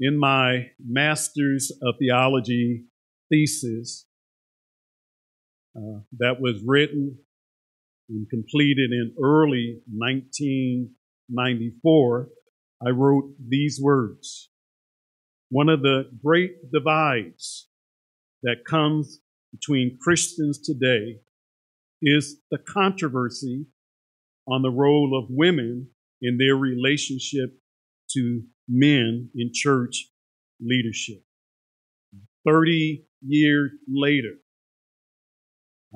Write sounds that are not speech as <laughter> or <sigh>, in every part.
in my Master's of Theology thesis uh, that was written and completed in early 1994, I wrote these words. One of the great divides that comes between Christians today is the controversy on the role of women in their relationship to men in church leadership. 30 years later,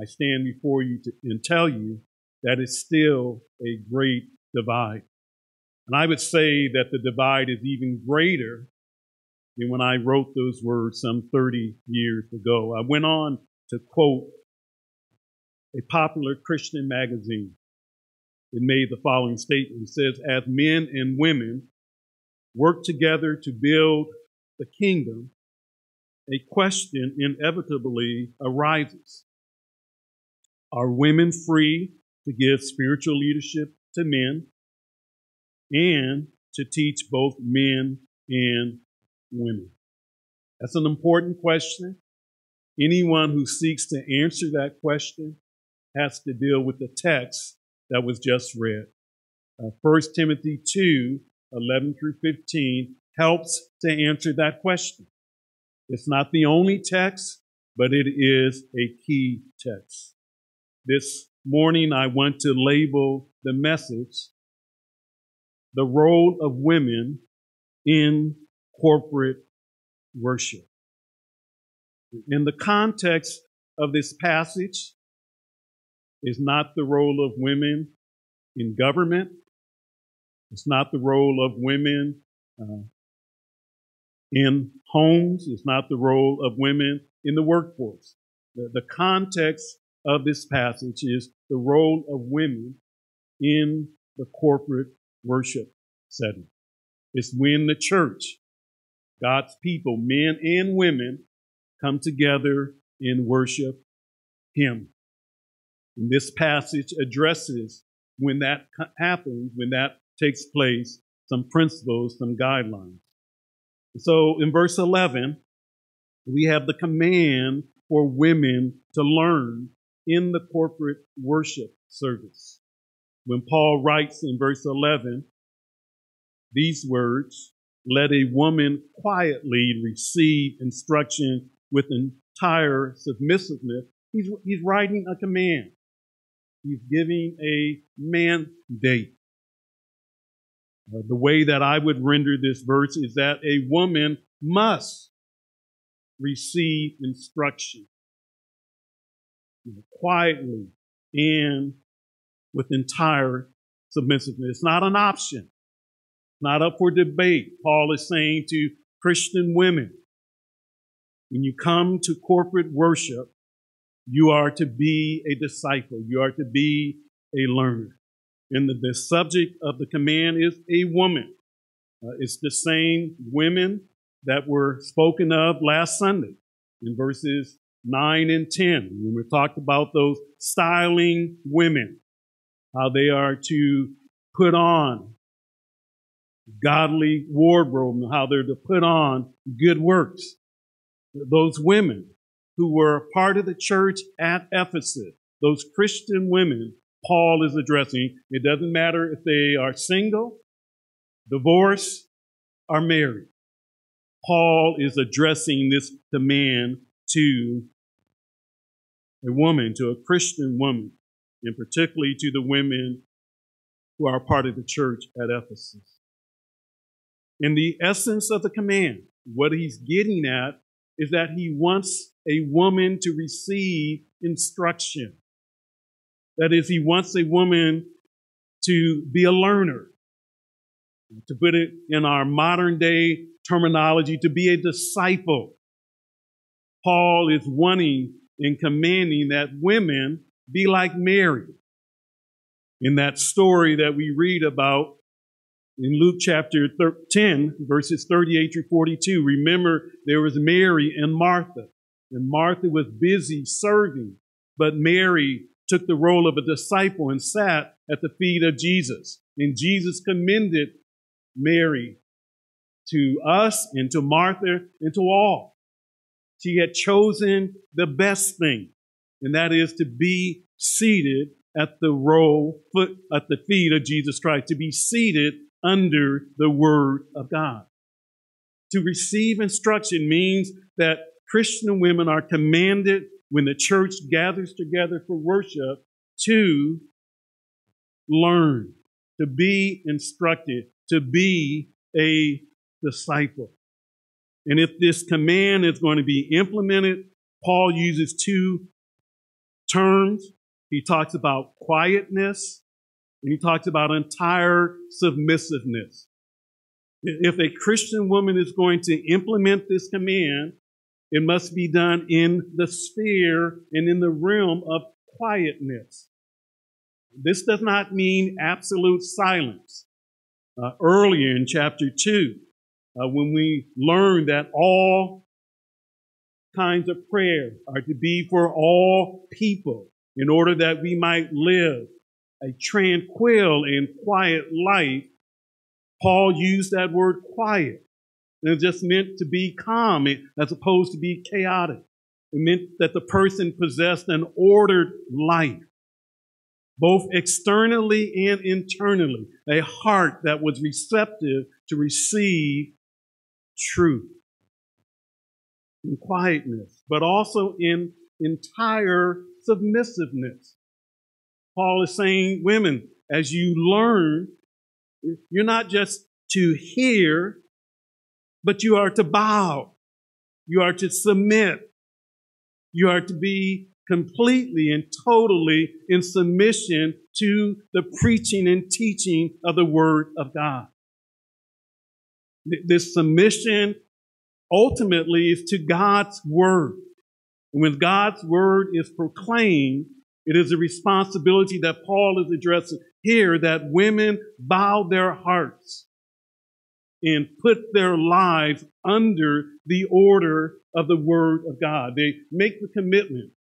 I stand before you to, and tell you that it's still a great divide. And I would say that the divide is even greater than when I wrote those words some 30 years ago. I went on to quote a popular Christian magazine. It made the following statement. It says, as men and women work together to build the kingdom, a question inevitably arises. Are women free to give spiritual leadership to men and to teach both men and women? That's an important question. Anyone who seeks to answer that question has to deal with the text that was just read. Uh, 1 Timothy 2, 11 through 15 helps to answer that question. It's not the only text, but it is a key text. This morning I want to label the message the role of women in corporate worship. In the context of this passage is not the role of women in government. It's not the role of women uh, in homes. It's not the role of women in the workforce. The, the context of this passage is the role of women in the corporate worship setting. It's when the church, God's people, men and women, come together and worship Him. And this passage addresses when that happens, when that takes place, some principles, some guidelines. So in verse 11, we have the command for women to learn in the corporate worship service. When Paul writes in verse 11 these words, let a woman quietly receive instruction with entire submissiveness, he's, he's writing a command. He's giving a mandate. Uh, the way that I would render this verse is that a woman must receive instruction quietly and with entire submissiveness. It's not an option, not up for debate. Paul is saying to Christian women, when you come to corporate worship, you are to be a disciple. You are to be a learner. And the, the subject of the command is a woman. Uh, it's the same women that were spoken of last Sunday in verses 9 and 10 when we talked about those styling women, how they are to put on godly wardrobe and how they're to put on good works. Those women who were a part of the church at Ephesus, those Christian women Paul is addressing. It doesn't matter if they are single, divorced, or married. Paul is addressing this demand to a woman, to a Christian woman, and particularly to the women who are part of the church at Ephesus. In the essence of the command, what he's getting at is that he wants a woman to receive instruction. That is, he wants a woman to be a learner. To put it in our modern day terminology, to be a disciple. Paul is wanting and commanding that women be like Mary. In that story that we read about in Luke chapter 10, verses 38 through 42, remember there was Mary and Martha. And Martha was busy serving, but Mary took the role of a disciple and sat at the feet of Jesus. And Jesus commended Mary to us and to Martha and to all. She had chosen the best thing, and that is to be seated at the row foot at the feet of Jesus Christ, to be seated under the word of God. To receive instruction means that Christian women are commanded when the church gathers together for worship to learn, to be instructed, to be a disciple. And if this command is going to be implemented, Paul uses two terms. He talks about quietness and he talks about entire submissiveness. If a Christian woman is going to implement this command, it must be done in the sphere and in the realm of quietness. This does not mean absolute silence. Uh, earlier in chapter 2, uh, when we learned that all kinds of prayer are to be for all people in order that we might live a tranquil and quiet life, Paul used that word quiet. And it just meant to be calm as opposed to be chaotic. It meant that the person possessed an ordered life, both externally and internally, a heart that was receptive to receive truth in quietness, but also in entire submissiveness. Paul is saying, women, as you learn, you're not just to hear, but you are to bow. You are to submit. You are to be completely and totally in submission to the preaching and teaching of the Word of God. This submission ultimately is to God's Word. And when God's Word is proclaimed, it is a responsibility that Paul is addressing here that women bow their hearts and put their lives under the order of the Word of God. They make the commitment,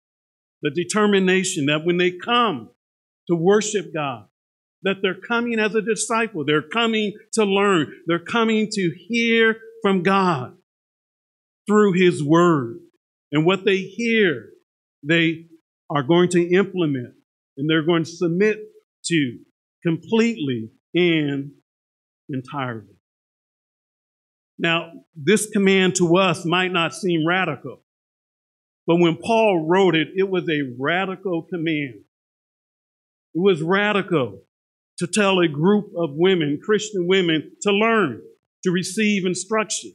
the determination that when they come to worship God, that they're coming as a disciple. They're coming to learn. They're coming to hear from God through His Word. And what they hear, they are going to implement and they're going to submit to completely and entirely. Now, this command to us might not seem radical, but when Paul wrote it, it was a radical command. It was radical to tell a group of women, Christian women, to learn, to receive instruction.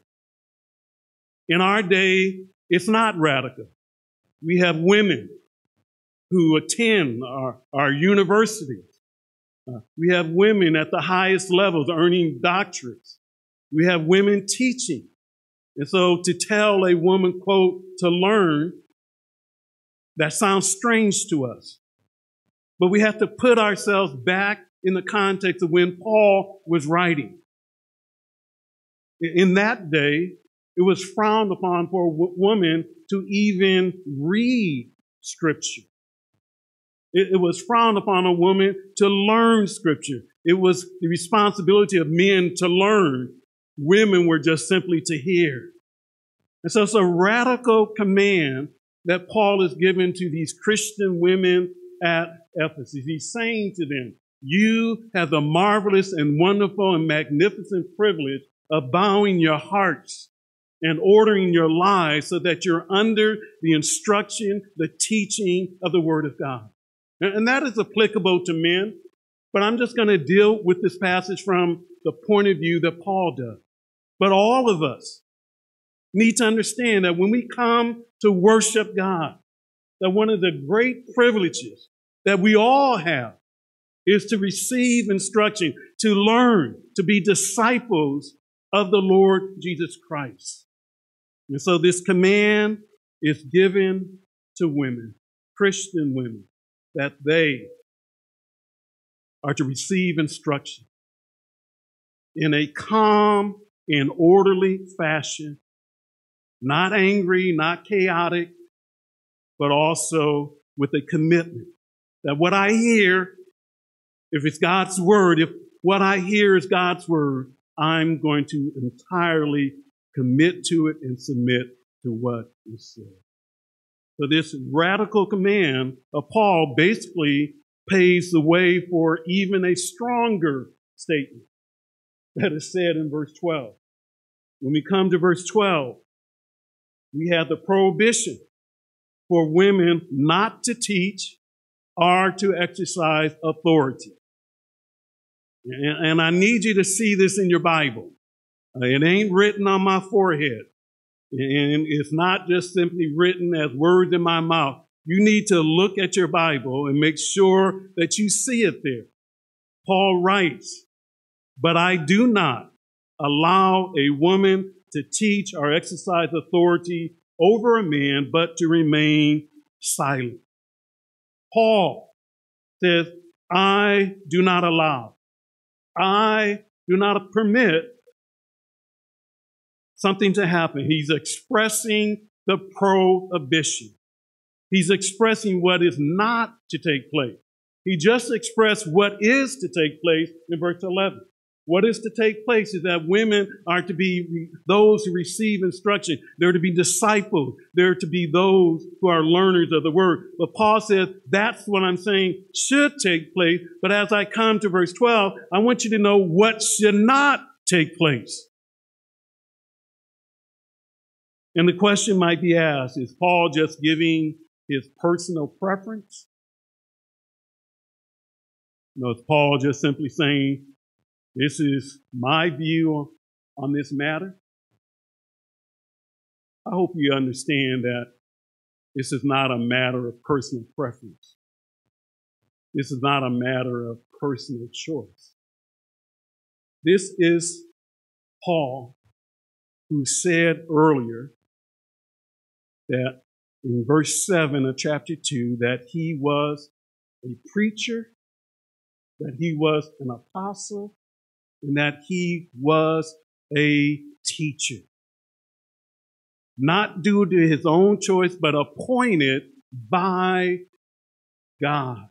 In our day, it's not radical. We have women who attend our, our universities. Uh, we have women at the highest levels earning doctorates. We have women teaching. And so to tell a woman, quote, to learn, that sounds strange to us. But we have to put ourselves back in the context of when Paul was writing. In that day, it was frowned upon for a woman to even read scripture. It, was frowned upon a woman to learn scripture. It was the responsibility of men to learn. Women were just simply to hear. And so it's a radical command that Paul is giving to these Christian women at Ephesus. He's saying to them, you have the marvelous and wonderful and magnificent privilege of bowing your hearts and ordering your lives so that you're under the instruction, the teaching of the Word of God. And that is applicable to men, but I'm just going to deal with this passage from the point of view that Paul does. But all of us need to understand that when we come to worship God, that one of the great privileges that we all have is to receive instruction, to learn, to be disciples of the Lord Jesus Christ. And so this command is given to women, Christian women, that they are to receive instruction in a calm and orderly fashion, not angry, not chaotic, but also with a commitment that what I hear if it's God's word, if what I hear is God's word, I'm going to entirely commit to it and submit to what is said. So this radical command of Paul basically paves the way for even a stronger statement that is said in verse 12. When we come to verse 12, we have the prohibition for women not to teach or to exercise authority. And, and I need you to see this in your Bible. It ain't written on my forehead. And it's not just simply written as words in my mouth. You need to look at your Bible and make sure that you see it there. Paul writes, but I do not allow a woman to teach or exercise authority over a man, but to remain silent. Paul says, I do not allow. I do not permit something to happen. He's expressing the prohibition. He's expressing what is not to take place. He just expressed what is to take place in verse 11. What is to take place is that women are to be those who receive instruction. They're to be disciples. They're to be those who are learners of the word. But Paul says that's what I'm saying should take place. But as I come to verse 12, I want you to know what should not take place. And the question might be asked, is Paul just giving his personal preference? No, is Paul just simply saying, this is my view on this matter. I hope you understand that this is not a matter of personal preference. This is not a matter of personal choice. This is Paul who said earlier that in verse 7 of chapter 2 that he was a preacher, that he was an apostle, and that he was a teacher. Not due to his own choice, but appointed by God.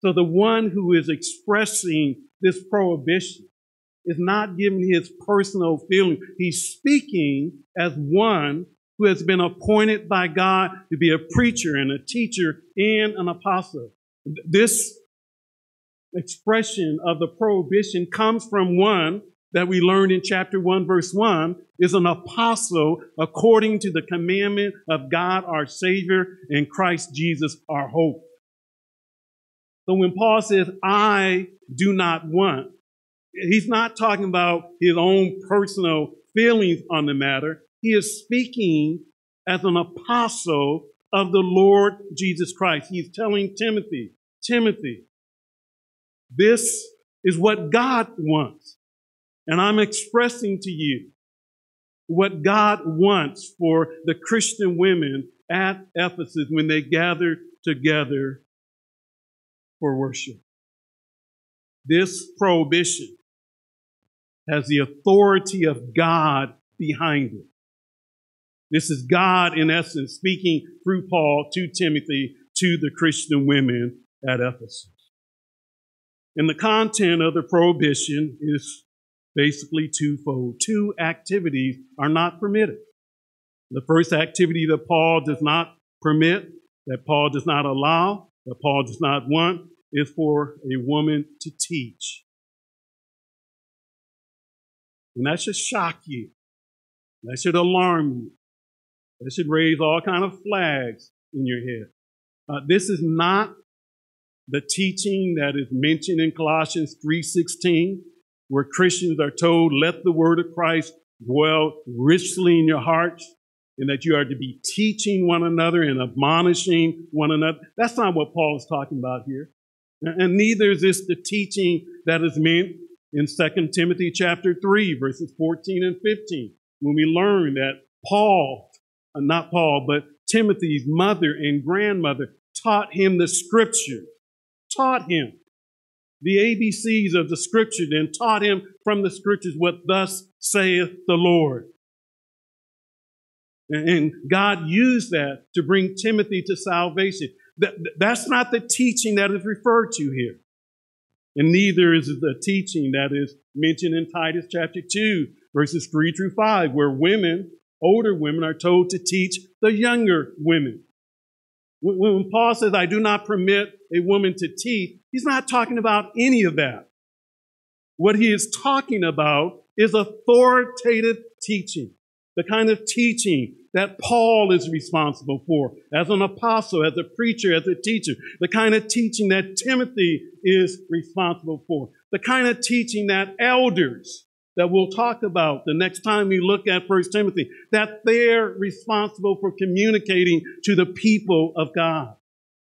So the one who is expressing this prohibition is not giving his personal feeling. He's speaking as one who has been appointed by God to be a preacher and a teacher and an apostle. This expression of the prohibition comes from one that we learned in chapter 1 verse 1 is an apostle according to the commandment of God our Savior and Christ Jesus our hope. So when Paul says, I do not want, he's not talking about his own personal feelings on the matter. He is speaking as an apostle of the Lord Jesus Christ. He's telling Timothy, Timothy, this is what God wants. And I'm expressing to you what God wants for the Christian women at Ephesus when they gather together for worship. This prohibition has the authority of God behind it. This is God, in essence, speaking through Paul to Timothy, to the Christian women at Ephesus. And the content of the prohibition is basically twofold. Two activities are not permitted. The first activity that Paul does not permit, that Paul does not allow, that Paul does not want, is for a woman to teach. And that should shock you. That should alarm you. That should raise all kind of flags in your head. Uh, this is not the teaching that is mentioned in Colossians 3:16, where Christians are told, "Let the word of Christ dwell richly in your hearts." And that you are to be teaching one another and admonishing one another. That's not what Paul is talking about here. And neither is this the teaching that is meant in 2 Timothy chapter 3, verses 14 and 15, when we learn that Paul, Uh, not Paul, but Timothy's mother and grandmother taught him the scripture taught him the ABCs of the scripture and taught him from the scriptures what thus saith the Lord. And God used that to bring Timothy to salvation. That, that's not the teaching that is referred to here. And neither is the teaching that is mentioned in Titus chapter 2, verses 3 through 5, where women, older women, are told to teach the younger women. When Paul says, I do not permit a woman to teach, he's not talking about any of that. What he is talking about is authoritative teaching, the kind of teaching that Paul is responsible for as an apostle, as a preacher, as a teacher, the kind of teaching that Timothy is responsible for, the kind of teaching that elders that we'll talk about the next time we look at First Timothy, that they're responsible for communicating to the people of God.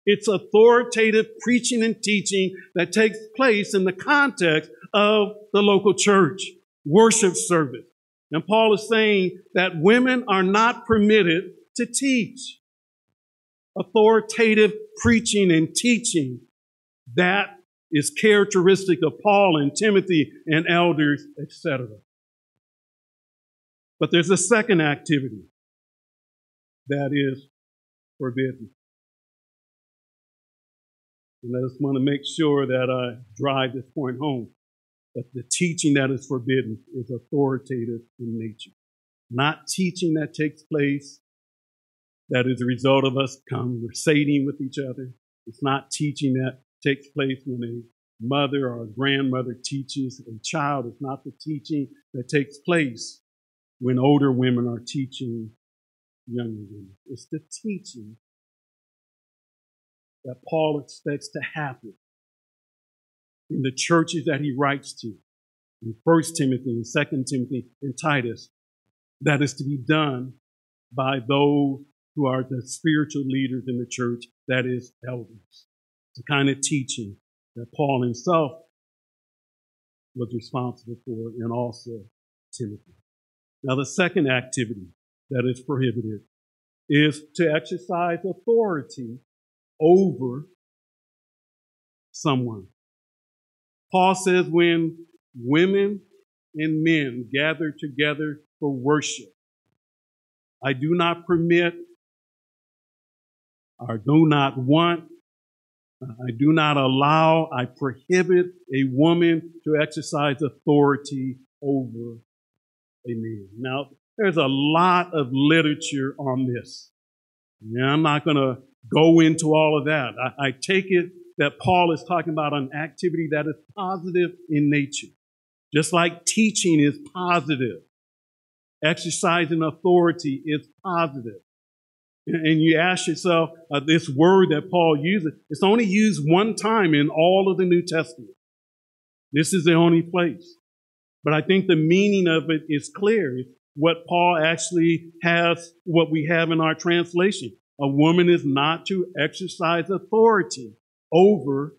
It's authoritative preaching and teaching that takes place in the context of the local church, worship service, and Paul is saying that women are not permitted to teach. Authoritative preaching and teaching, that is characteristic of Paul and Timothy and elders, etc. But there's a second activity that is forbidden. And I just want to make sure that I drive this point home that the teaching that is forbidden is authoritative in nature. Not teaching that takes place that is a result of us conversating with each other. It's not teaching that takes place when a mother or a grandmother teaches a child. It's not the teaching that takes place when older women are teaching younger women. It's the teaching that Paul expects to happen in the churches that he writes to, in 1 Timothy and 2 Timothy and Titus, that is to be done by those who are the spiritual leaders in the church, that is, elders. The kind of teaching that Paul himself was responsible for, and also Timothy. Now, the second activity that is prohibited is to exercise authority over someone. Paul says when women and men gather together for worship, I do not permit or do not want, I do not allow, I prohibit a woman to exercise authority over a man. Now, there's a lot of literature on this. Now, I'm not going to go into all of that. I, I take it that Paul is talking about an activity that is positive in nature. Just like teaching is positive, exercising authority is positive. And you ask yourself, uh, this word that Paul uses, it's only used one time in all of the New Testament. This is the only place. But I think the meaning of it is clear. It's what Paul actually has, what we have in our translation. A woman is not to exercise authority over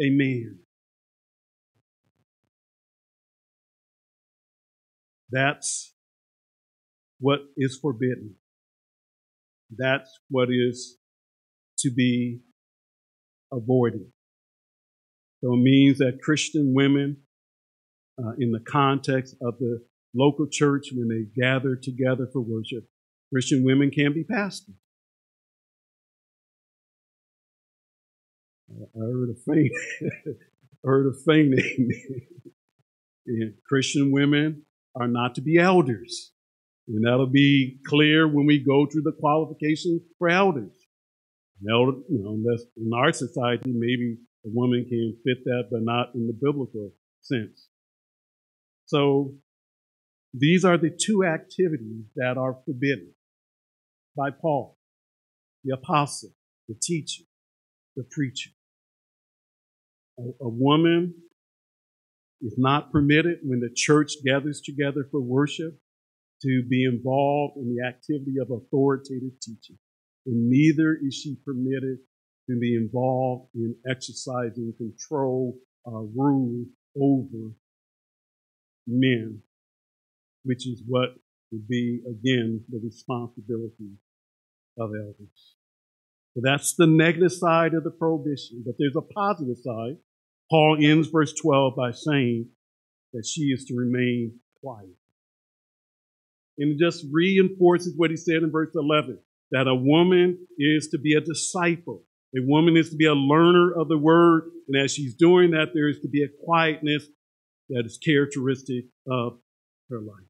a man. That's what is forbidden. That's what is to be avoided. So it means that Christian women, uh, in the context of the local church, when they gather together for worship, Christian women can be pastors. I heard a faint, <laughs> heard a fainting. <laughs> Christian women are not to be elders. And that'll be clear when we go through the qualifications for elders. elder, you know, unless in our society, maybe a woman can fit that, but not in the biblical sense. So these are the two activities that are forbidden by Paul, the apostle, the teacher, the preacher a, a woman is not permitted when the church gathers together for worship to be involved in the activity of authoritative teaching. And neither is she permitted to be involved in exercising control or rule over men, which is what would be, again, the responsibility of elders. So that's the negative side of the prohibition, but there's a positive side. Paul ends verse 12 by saying that she is to remain quiet. And it just reinforces what he said in verse 11 that a woman is to be a disciple A woman is to be a learner of the word, and as she's doing that, there is to be a quietness that is characteristic of her life.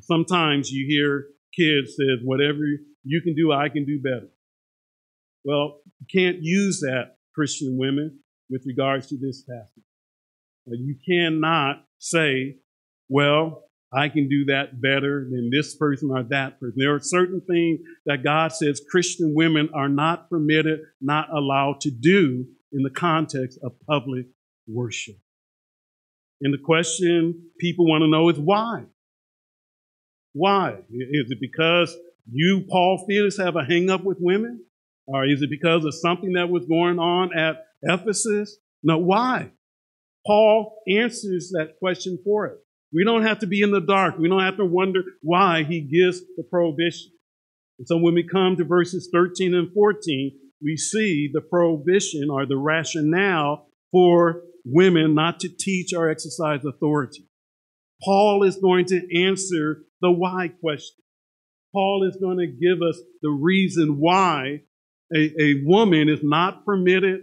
Sometimes you hear kids say, whatever you can do, I can do better. Well, you can't use that, Christian women, with regards to this passage. You cannot say, well, I can do that better than this person or that person. There are certain things that God says Christian women are not permitted, not allowed to do in the context of public worship. And the question people want to know is why? Why? Is it because you, Paul Felix, have a hang up with women? Or is it because of something that was going on at Ephesus? No, why? Paul answers that question for us. We don't have to be in the dark. We don't have to wonder why he gives the prohibition. And so when we come to verses 13 and 14, we see the prohibition or the rationale for women not to teach or exercise authority. Paul is going to answer the why question. Paul is going to give us the reason why a, a woman is not permitted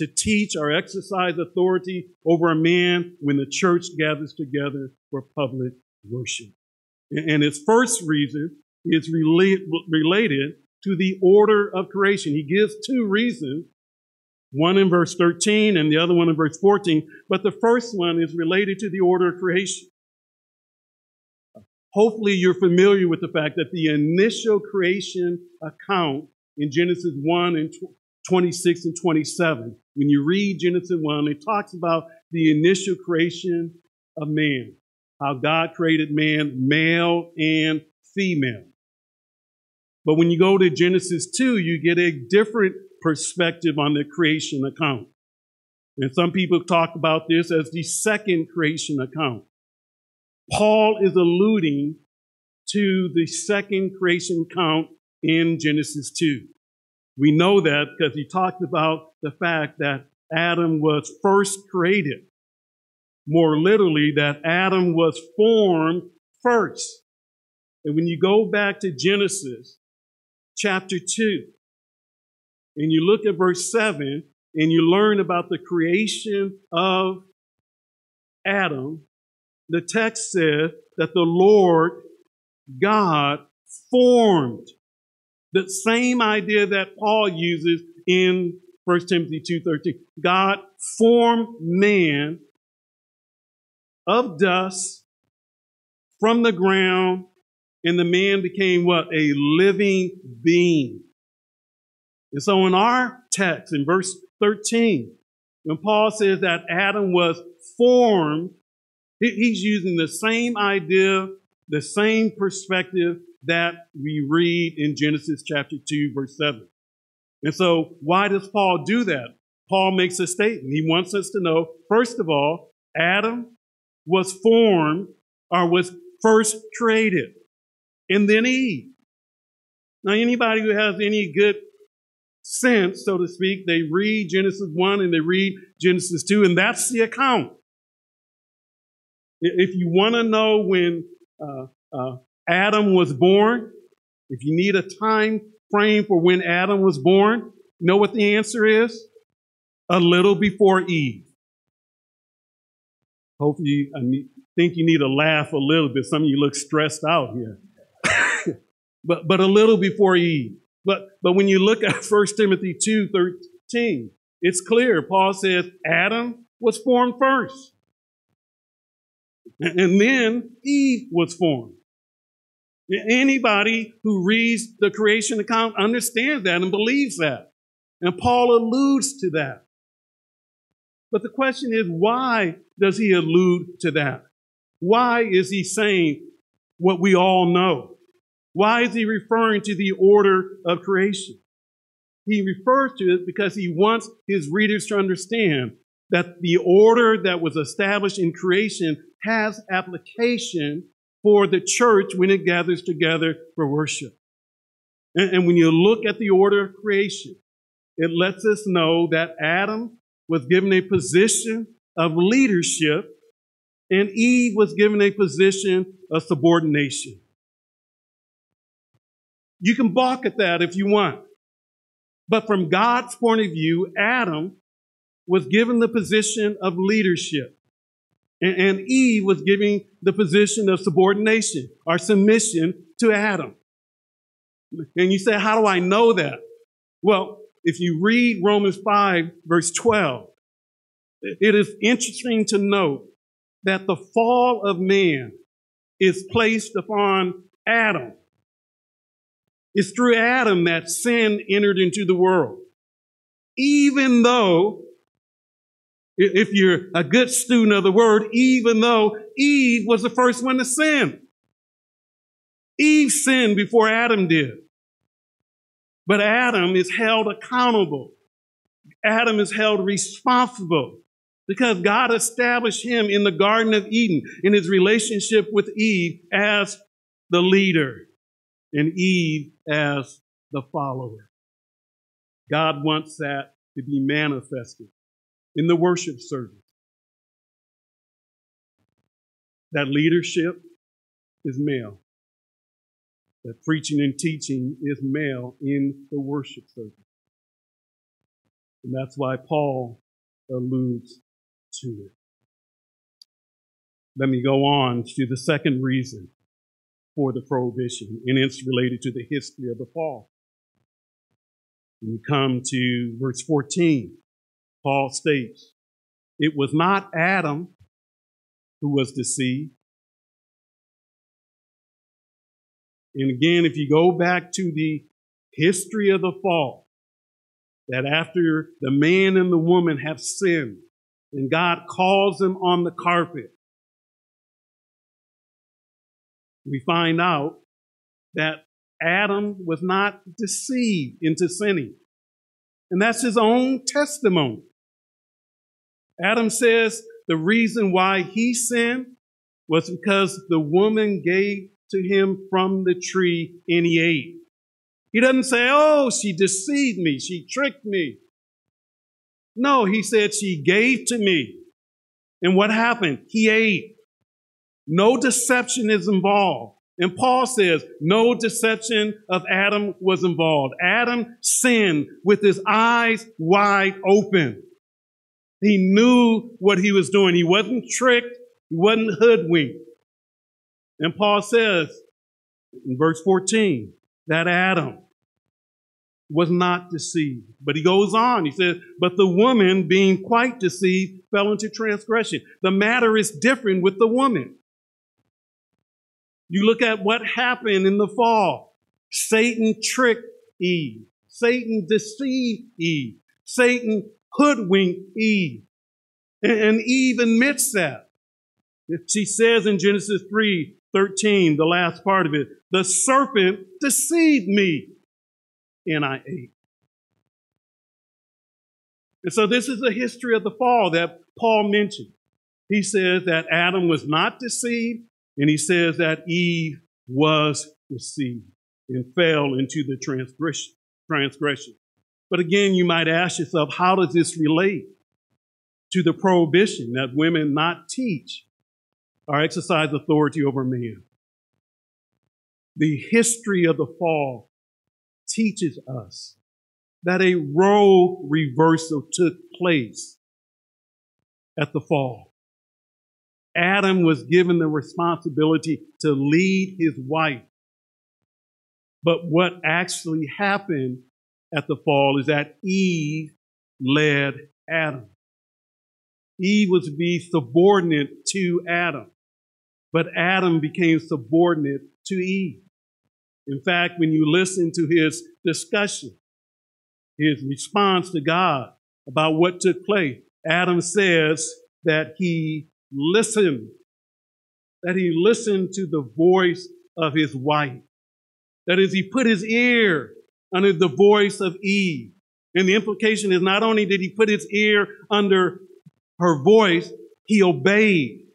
to teach or exercise authority over a man when the church gathers together for public worship. And its first reason is related to the order of creation. He gives two reasons, one in verse 13 and the other one in verse 14, but the first one is related to the order of creation. Hopefully you're familiar with the fact that the initial creation account in Genesis 1 and 26 and 27. When you read Genesis 1, it talks about the initial creation of man, how God created man, male and female. But when you go to Genesis 2, you get a different perspective on the creation account. And some people talk about this as the second creation account. Paul is alluding to the second creation count in Genesis 2. We know that because he talked about the fact that Adam was first created. More literally, that Adam was formed first. And when you go back to Genesis chapter 2, and you look at verse 7, and you learn about the creation of Adam, the text says that the Lord God formed the same idea that Paul uses in 1 Timothy 2.13. God formed man of dust from the ground, and the man became what? A living being. And so in our text, in verse 13, when Paul says that Adam was formed, he's using the same idea, the same perspective that we read in Genesis chapter 2, verse 7. And so, why does Paul do that? Paul makes a statement. He wants us to know, first of all, Adam was formed or was first created, and then Eve. Now, anybody who has any good sense, so to speak, they read Genesis 1 and they read Genesis 2, and that's the account. If you want to know when uh, uh, Adam was born, if you need a time frame for when Adam was born, know what the answer is? A little before Eve. Hopefully, I need, think you need to laugh a little bit. Some of you look stressed out here. <laughs> but, but a little before Eve. But, but when you look at <laughs> 1 Timothy 2 13, it's clear. Paul says Adam was formed first. And then Eve was formed. Anybody who reads the creation account understands that and believes that. And Paul alludes to that. But the question is, why does he allude to that? Why is he saying what we all know? Why is he referring to the order of creation? He refers to it because he wants his readers to understand that the order that was established in creation has application for the church when it gathers together for worship. And, and when you look at the order of creation, it lets us know that Adam was given a position of leadership and Eve was given a position of subordination. You can balk at that if you want. But from God's point of view, Adam was given the position of leadership. And, Eve was giving the position of subordination or submission to Adam. And you say, how do I know that? Well, if you read Romans 5 verse 12, it is interesting to note that the fall of man is placed upon Adam. It's through Adam that sin entered into the world. Even though, if you're a good student of the word, even though Eve was the first one to sin. Eve sinned before Adam did. But Adam is held accountable. Adam is held responsible because God established him in the Garden of Eden in his relationship with Eve as the leader and Eve as the follower. God wants that to be manifested in the worship service. That leadership is male. That preaching and teaching is male in the worship service. And that's why Paul alludes to it. Let me go on to the second reason for the prohibition, and it's related to the history of the fall. You come to verse 14, Paul states, It was not Adam who was deceived. And again, if you go back to the history of the fall, that after the man and the woman have sinned, and God calls them on the carpet. We find out that Adam was not deceived into sinning. And that's his own testimony. Adam says the reason why he sinned was because the woman gave to him from the tree and he ate. He doesn't say, oh, she deceived me. She tricked me. No, he said she gave to me. And what happened? He ate. No deception is involved. And Paul says no deception of Adam was involved. Adam sinned with his eyes wide open. He knew what he was doing. He wasn't tricked. He wasn't hoodwinked. And Paul says in verse 14 that Adam was not deceived. But he goes on. He says, but the woman being quite deceived fell into transgression. The matter is different with the woman. You look at what happened in the fall. Satan tricked Eve. Satan deceived Eve. Satan hoodwinked Eve. And Eve admits that. She says in Genesis 3 13, the last part of it, the serpent deceived me and I ate. And so this is the history of the fall that Paul mentioned. He says that Adam was not deceived, and he says that Eve was deceived and fell into the transgression. transgression. But again, you might ask yourself, how does this relate to the prohibition that women not teach or exercise authority over men? The history of the fall teaches us that a role reversal took place at the fall. Adam was given the responsibility to lead his wife. But what actually happened at the fall is that Eve led Adam. Eve was to be subordinate to Adam, but Adam became subordinate to Eve. In fact, when you listen to his discussion, his response to God about what took place, Adam says that he listened, that he listened to the voice of his wife. That is, he put his ear under the voice of Eve. And the implication is not only did he put his ear under her voice, he obeyed.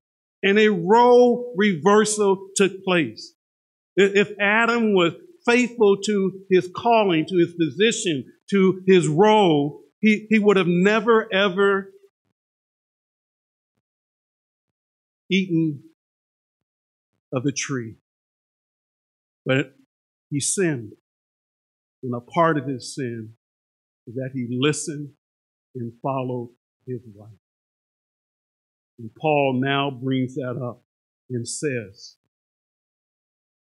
And a role reversal took place. If Adam was faithful to his calling, to his position, to his role, he, he would have never, ever eaten of the tree. But he sinned. And a part of his sin is that he listened and followed his wife. And Paul now brings that up and says,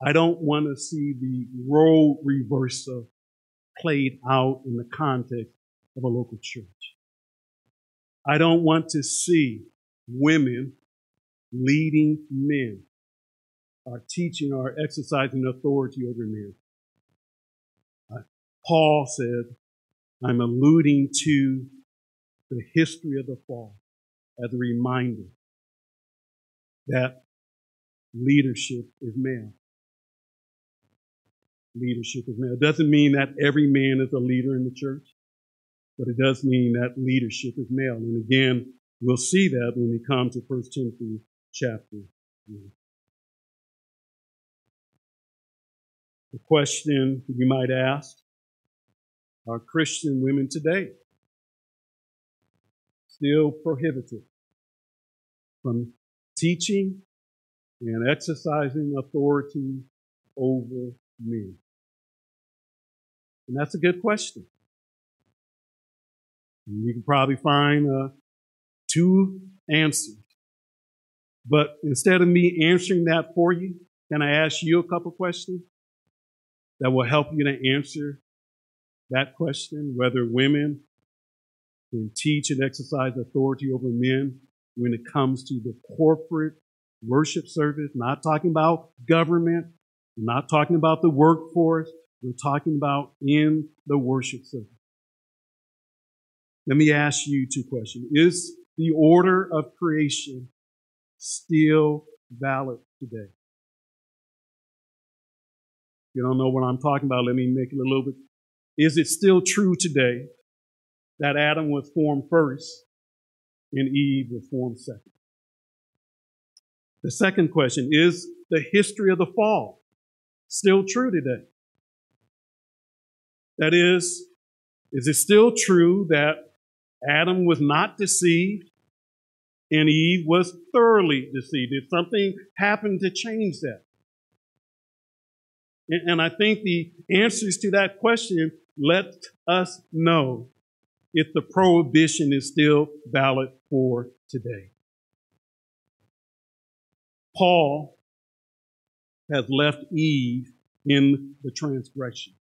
I don't want to see the role reversal played out in the context of a local church. I don't want to see women leading men are teaching or exercising authority over men. Paul said, I'm alluding to the history of the fall as a reminder that leadership is male. Leadership is male. It doesn't mean that every man is a leader in the church, but it does mean that leadership is male. And again, we'll see that when we come to 1 Timothy chapter 1. The question you might ask are Christian women today still prohibited from teaching and exercising authority over men? And that's a good question. You can probably find uh, two answers. But instead of me answering that for you, can I ask you a couple questions? that will help you to answer that question, whether women can teach and exercise authority over men when it comes to the corporate worship service, not talking about government, not talking about the workforce, we're talking about in the worship service. Let me ask you two questions. Is the order of creation still valid today? you don't know what I'm talking about, let me make it a little bit. Is it still true today that Adam was formed first and Eve was formed second? The second question is the history of the fall still true today? That is, is it still true that Adam was not deceived and Eve was thoroughly deceived? Did something happen to change that? And I think the answers to that question let us know if the prohibition is still valid for today. Paul has left Eve in the transgression.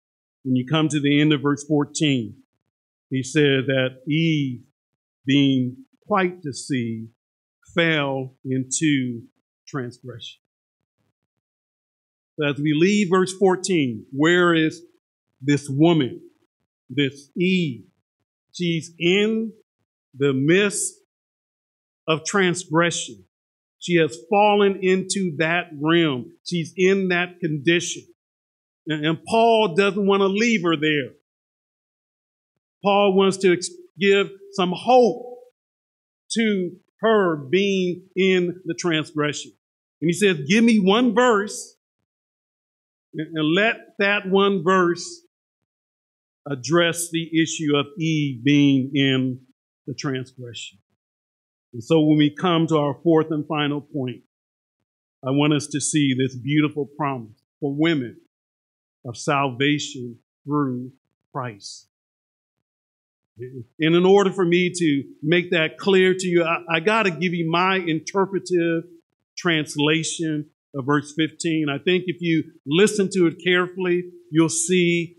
When you come to the end of verse 14, he said that Eve, being quite deceived, fell into transgression. As we leave verse 14, where is this woman, this Eve? She's in the midst of transgression. She has fallen into that realm. She's in that condition. And Paul doesn't want to leave her there. Paul wants to give some hope to her being in the transgression. And he says, give me one verse and let that one verse address the issue of Eve being in the transgression. And so when we come to our fourth and final point, I want us to see this beautiful promise for women of salvation through Christ. And in order for me to make that clear to you, I, I got to give you my interpretive translation of verse 15. I think if you listen to it carefully, you'll see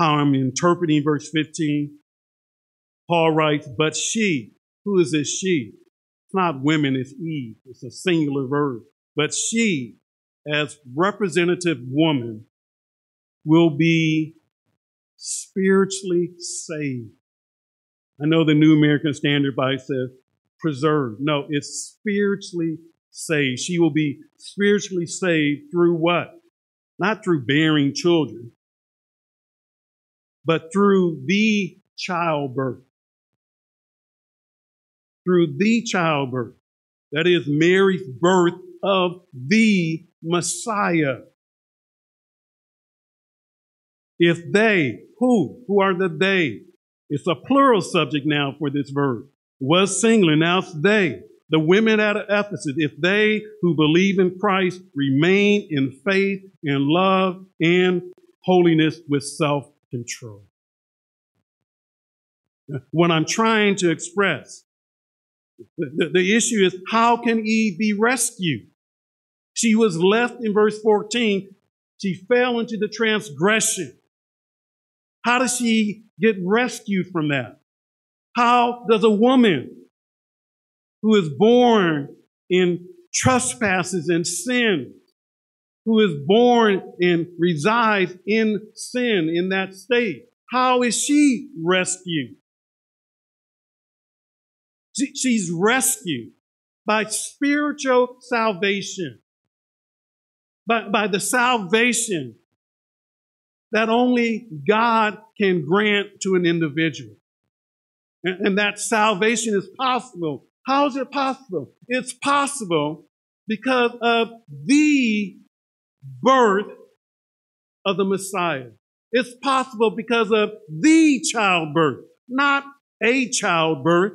how I'm interpreting verse 15. Paul writes, but she, who is this she? It's not women, it's Eve. It's a singular verb. But she, as representative woman, will be spiritually saved. I know the New American Standard Bible says preserved. No, it's spiritually saved. She will be spiritually saved through what? Not through bearing children, but through the childbirth. Through the childbirth. That is Mary's birth of the Messiah. If they, who? Who are the they? It's a plural subject now for this verb. Was singular, now they the women at Ephesus, if they who believe in Christ remain in faith and love and holiness with self control. what I'm trying to express. The, the, issue is how can Eve be rescued? She was left in verse 14. She fell into the transgression. How does she get rescued from that? How does a woman who is born in trespasses and sin, who is born and resides in sin in that state, how is she rescued? She's rescued by spiritual salvation, by, by the salvation that only God can grant to an individual. And, and that salvation is possible. How is it possible? It's possible because of the birth of the Messiah. It's possible because of the childbirth, not a childbirth.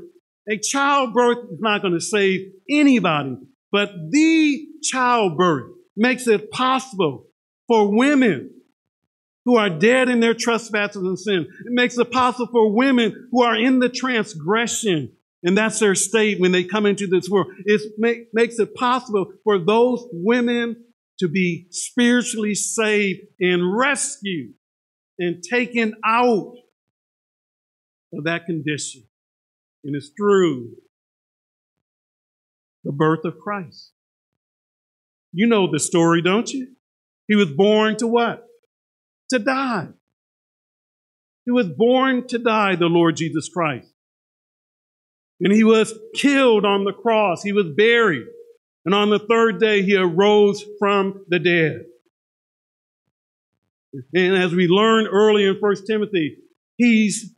A childbirth is not going to save anybody, but the childbirth makes it possible for women who are dead in their trespasses and sin. It makes it possible for women who are in the transgression, and that's their state when they come into this world. It make, makes it possible for those women to be spiritually saved and rescued and taken out of that condition. And it's through the birth of Christ. You know the story, don't you? He was born to what? To die. He was born to die, the Lord Jesus Christ. And he was killed on the cross. He was buried. And on the third day, he arose from the dead. And as we learned earlier in 1 Timothy, he's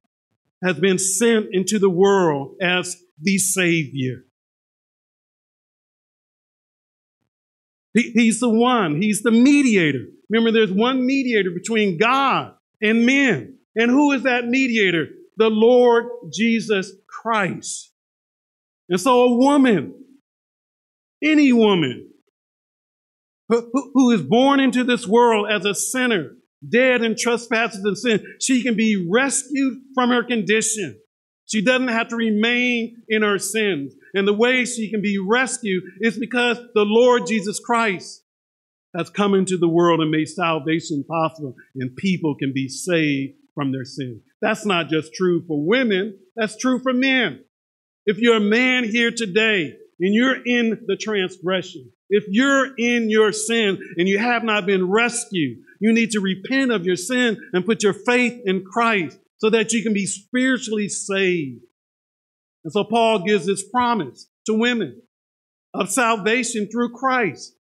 has been sent into the world as the Savior. He, he's the one, he's the mediator. Remember, there's one mediator between God and men. And who is that mediator? The Lord Jesus Christ. And so a woman, any woman, who, who is born into this world as a sinner, dead in trespasses and sin, she can be rescued from her condition. She doesn't have to remain in her sins. And the way she can be rescued is because the Lord Jesus Christ has come into the world and made salvation possible, and people can be saved from their sins. That's not just true for women, that's true for men. If you're a man here today and you're in the transgression, if you're in your sin and you have not been rescued, you need to repent of your sin and put your faith in Christ so that you can be spiritually saved. And so Paul gives this promise to women of salvation through Christ.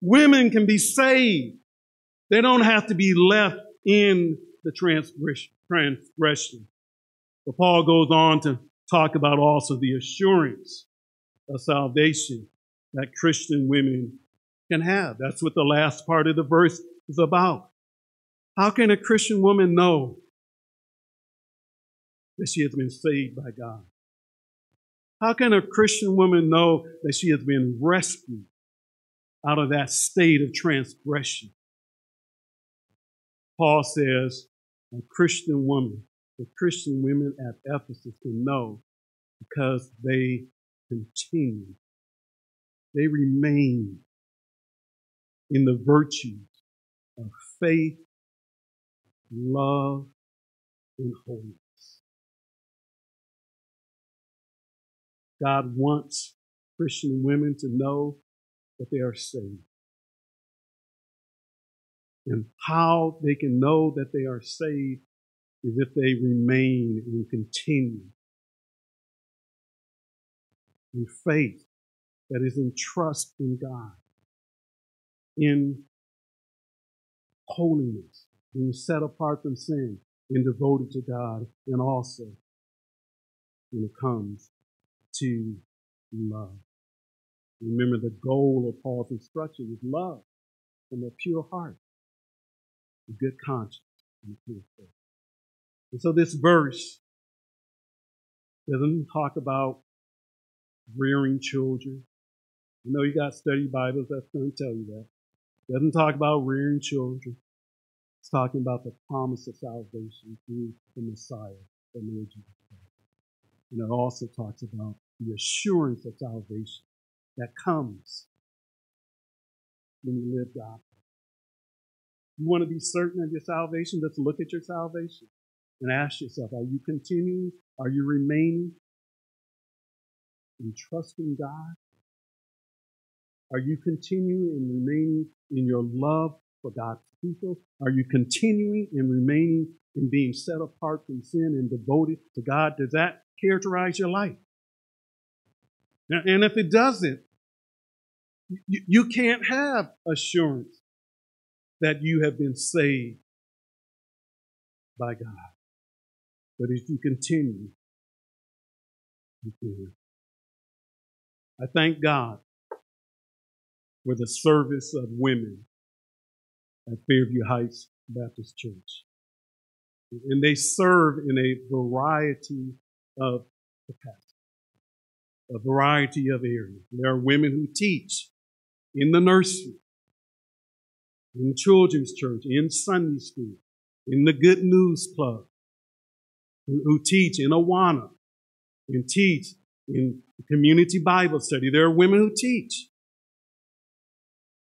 Women can be saved. They don't have to be left in the transgression. But Paul goes on to talk about also the assurance of salvation that Christian women can have. That's what the last part of the verse is about. How can a Christian woman know that she has been saved by God? How can a Christian woman know that she has been rescued out of that state of transgression? Paul says a Christian woman, the Christian women at Ephesus can know because they continue they remain in the virtues of faith, love, and holiness. God wants Christian women to know that they are saved. And how they can know that they are saved is if they remain and continue in faith that is in trust in God, in holiness, being set apart from sin, and devoted to God, and also when it comes to love. Remember, the goal of Paul's instruction is love from a pure heart, a good conscience, and a pure faith. And so this verse doesn't talk about rearing children. You know you got study Bibles that's going to tell you that. It doesn't talk about rearing children. It's talking about the promise of salvation through the Messiah, the Lord Jesus Christ. And it also talks about the assurance of salvation that comes when you live God. You want to be certain of your salvation? Let's look at your salvation and ask yourself, are you continuing? Are you remaining in trusting God? Are you continuing and remaining in your love for God's people? Are you continuing and remaining in being set apart from sin and devoted to God? Does that characterize your life? And if it doesn't, you can't have assurance that you have been saved by God. But if you continue, you can. I thank God for the service of women at Fairview Heights Baptist Church. And they serve in a variety of capacities, a variety of areas. There are women who teach in the nursery, in children's church, in Sunday school, in the Good News Club, who, who teach in Awana, and teach in community Bible study. There are women who teach.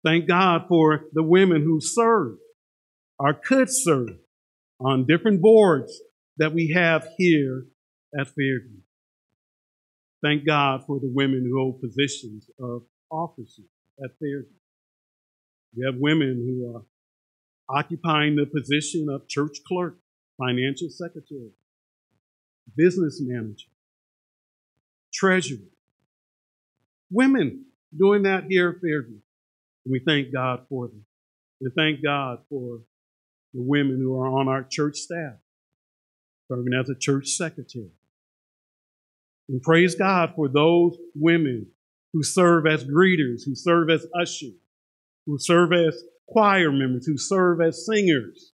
Thank God for the women who serve or could serve on different boards that we have here at Fairview. Thank God for the women who hold positions of offices at Fairview. We have women who are occupying the position of church clerk, financial secretary, business manager, treasurer. Women doing that here at Fairview. And we thank God for them. And thank God for the women who are on our church staff, serving as a church secretary. And praise God for those women who serve as greeters, who serve as ushers, who serve as choir members, who serve as singers.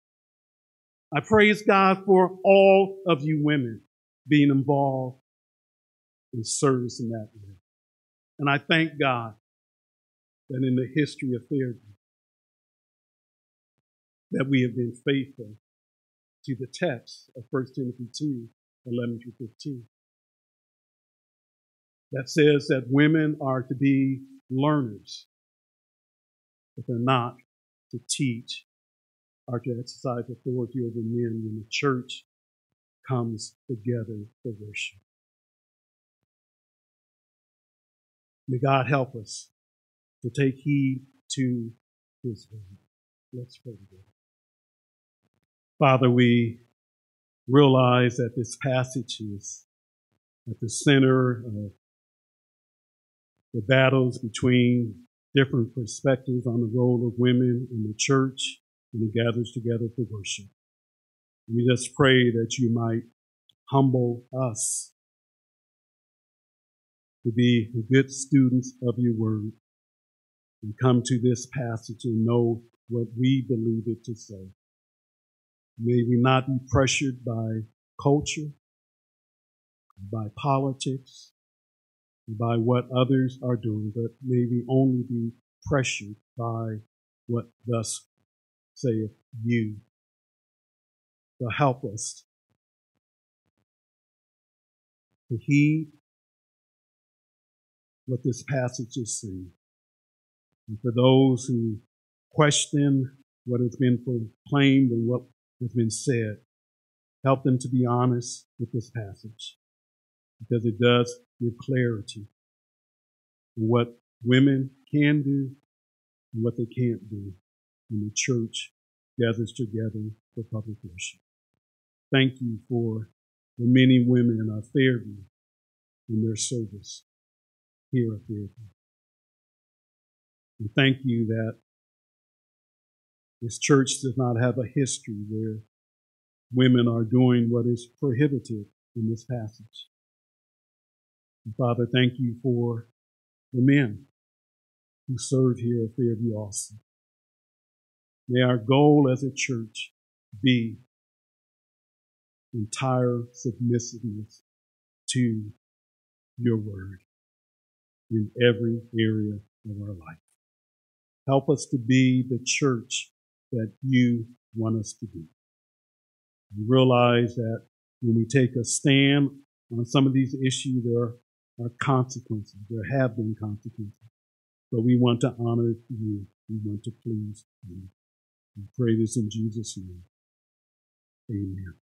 I praise God for all of you women being involved in service in that way. And I thank God that in the history of Fairview, that we have been faithful to the text of 1 Timothy 2, 11 through 15 that says that women are to be learners, but they're not to teach or to exercise authority over men when the church comes together for worship. May God help us to take heed to his word. Let's pray together. Father, we realize that this passage is at the center of the battles between different perspectives on the role of women in the church and it gathers together for worship. We just pray that you might humble us to be good students of your word and come to this passage and know what we believe it to say. May we not be pressured by culture, by politics, by what others are doing, but may we only be pressured by what thus saith you. So help us to heed what this passage is saying. And for those who question what has been proclaimed and what has been said, help them to be honest with this passage because it does give clarity in what women can do and what they can't do when the church gathers together for public worship. Thank you for the many women in our Fairview in their service here at Fairview. And thank you that this church does not have a history where women are doing what is prohibited in this passage. Father, thank you for the men who serve here at Fairview Austin. May our goal as a church be entire submissiveness to your word in every area of our life. Help us to be the church that you want us to be. We realize that when we take a stand on some of these issues, there are consequences. There have been consequences. But we want to honor you. We want to please you. We pray this in Jesus' name. Amen.